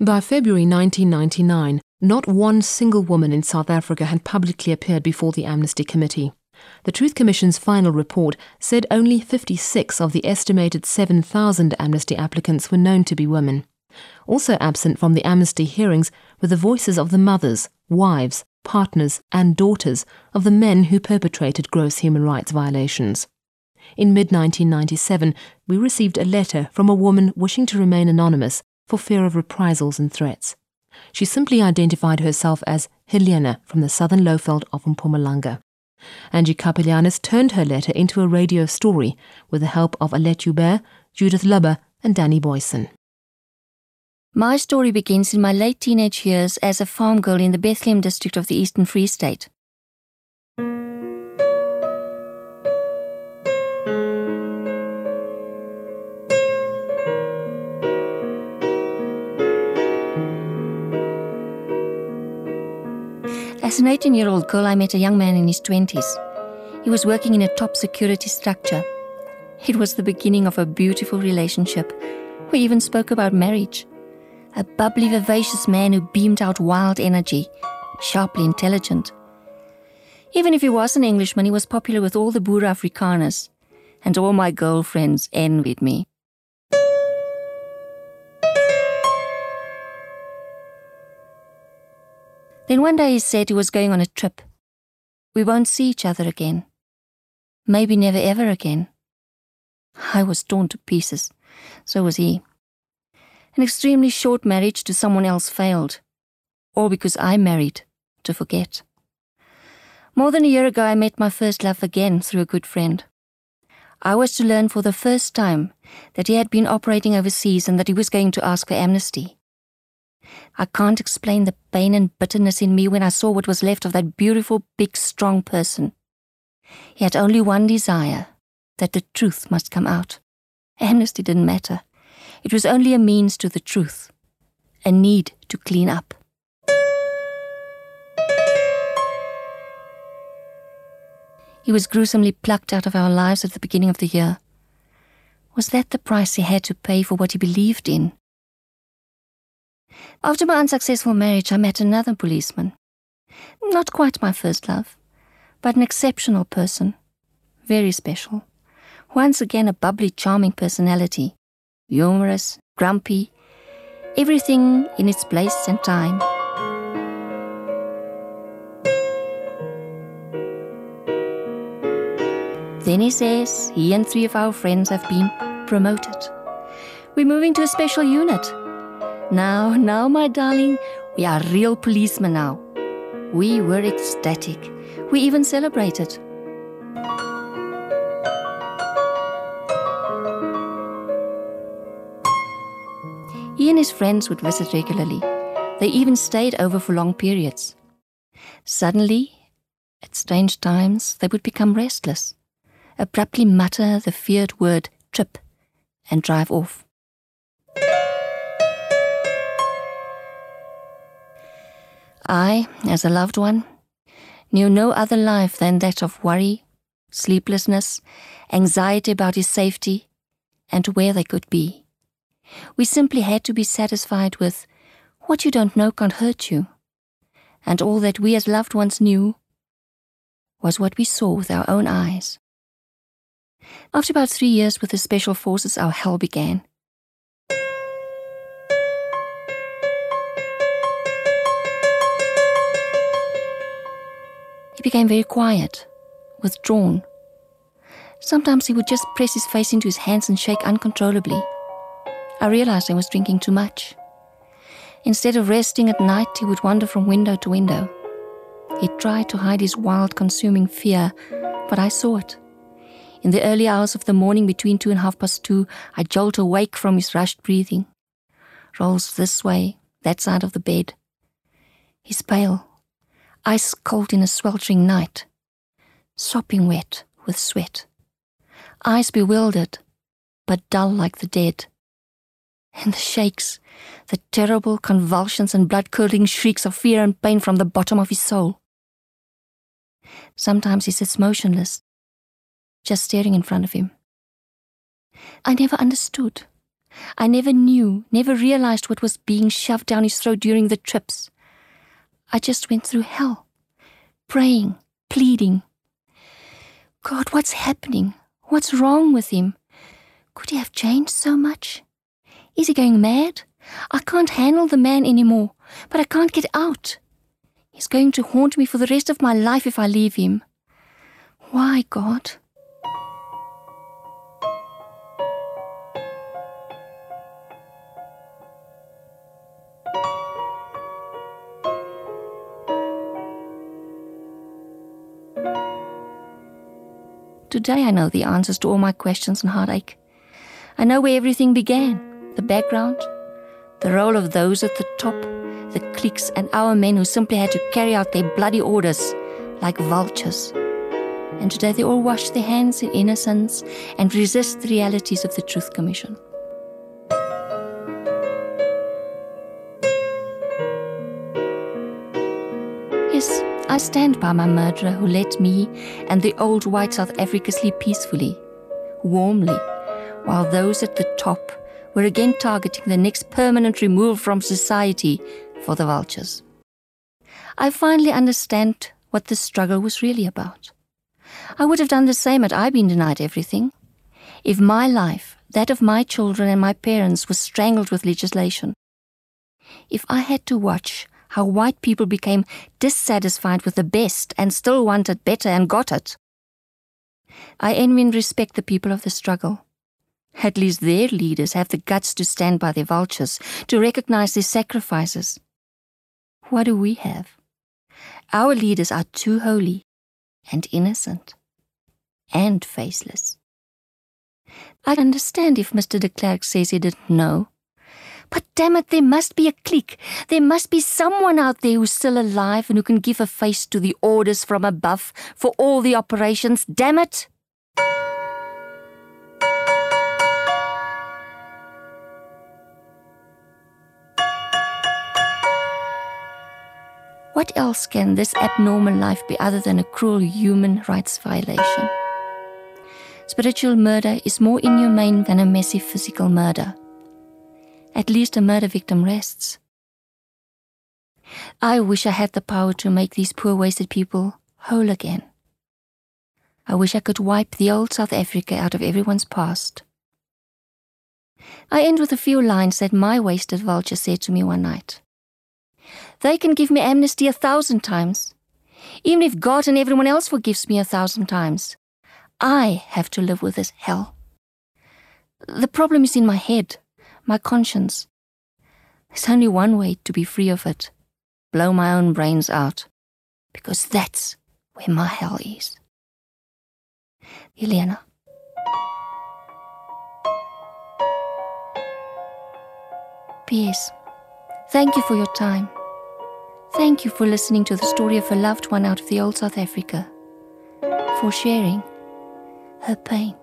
By February 1999, not one single woman in South Africa had publicly appeared before the Amnesty Committee. The Truth Commission's final report said only 56 of the estimated 7,000 amnesty applicants were known to be women. Also absent from the amnesty hearings were the voices of the mothers, wives, partners, and daughters of the men who perpetrated gross human rights violations. In mid 1997, we received a letter from a woman wishing to remain anonymous for fear of reprisals and threats. She simply identified herself as Helena from the southern lowveld of Mpumalanga. Angie Kapelianis turned her letter into a radio story with the help of Alette Joubert, Judith Lubber, and Danny Boyson. My story begins in my late teenage years as a farm girl in the Bethlehem district of the Eastern Free State. As an 18 year old girl, I met a young man in his 20s. He was working in a top security structure. It was the beginning of a beautiful relationship. We even spoke about marriage. A bubbly, vivacious man who beamed out wild energy, sharply intelligent. Even if he was an Englishman, he was popular with all the Boer Afrikaners, and all my girlfriends envied me. Then one day he said he was going on a trip. We won't see each other again. Maybe never ever again. I was torn to pieces. So was he. An extremely short marriage to someone else failed. All because I married to forget. More than a year ago, I met my first love again through a good friend. I was to learn for the first time that he had been operating overseas and that he was going to ask for amnesty. I can't explain the pain and bitterness in me when I saw what was left of that beautiful, big, strong person. He had only one desire that the truth must come out. Amnesty didn't matter. It was only a means to the truth, a need to clean up. He was gruesomely plucked out of our lives at the beginning of the year. Was that the price he had to pay for what he believed in? After my unsuccessful marriage, I met another policeman. Not quite my first love, but an exceptional person. Very special. Once again, a bubbly, charming personality. Humorous, grumpy, everything in its place and time. Then he says he and three of our friends have been promoted. We're moving to a special unit now, now, my darling, we are real policemen now. We were ecstatic. We even celebrated. He and his friends would visit regularly. They even stayed over for long periods. Suddenly, at strange times, they would become restless, abruptly mutter the feared word trip, and drive off. I, as a loved one, knew no other life than that of worry, sleeplessness, anxiety about his safety, and where they could be. We simply had to be satisfied with what you don't know can't hurt you, and all that we as loved ones knew was what we saw with our own eyes. After about three years with the Special Forces, our hell began. Became very quiet, withdrawn. Sometimes he would just press his face into his hands and shake uncontrollably. I realized I was drinking too much. Instead of resting at night, he would wander from window to window. He tried to hide his wild, consuming fear, but I saw it. In the early hours of the morning, between two and half past two, I jolt awake from his rushed breathing. Rolls this way, that side of the bed. He's pale, ice cold in a sweltering night, sopping wet with sweat, eyes bewildered, but dull like the dead. And the shakes, the terrible convulsions and blood curdling shrieks of fear and pain from the bottom of his soul. Sometimes he sits motionless, just staring in front of him. I never understood. I never knew, never realized what was being shoved down his throat during the trips. I just went through hell, praying, pleading. God, what's happening? What's wrong with him? Could he have changed so much? Is he going mad? I can't handle the man anymore, but I can't get out. He's going to haunt me for the rest of my life if I leave him. Why, God? Today I know the answers to all my questions and heartache. I know where everything began the background, the role of those at the top, the cliques, and our men who simply had to carry out their bloody orders like vultures. And today they all wash their hands in innocence and resist the realities of the Truth Commission. I stand by my murderer who let me and the old white South Africa sleep peacefully, warmly, while those at the top were again targeting the next permanent removal from society for the vultures. I finally understand what the struggle was really about. I would have done the same had I been denied everything. If my life, that of my children and my parents, was strangled with legislation, if I had to watch how white people became dissatisfied with the best and still wanted better and got it. I envy and respect the people of the struggle. At least their leaders have the guts to stand by their vultures, to recognize their sacrifices. What do we have? Our leaders are too holy and innocent and faceless. I understand if Mr. de Klerk says he didn't know but damn it, there must be a clique. There must be someone out there who's still alive and who can give a face to the orders from above for all the operations. Damn it! What else can this abnormal life be other than a cruel human rights violation? Spiritual murder is more inhumane than a messy physical murder at least a murder victim rests. I wish I had the power to make these poor wasted people whole again. I wish I could wipe the old South Africa out of everyone's past. I end with a few lines that my wasted vulture said to me one night. They can give me amnesty a thousand times. Even if God and everyone else forgives me a thousand times, I have to live with this hell. The problem is in my head my conscience. There's only one way to be free of it blow my own brains out, because that's where my hell is. Helena. P.S. Thank you for your time. Thank you for listening to the story of a loved one out of the old South Africa, for sharing her pain.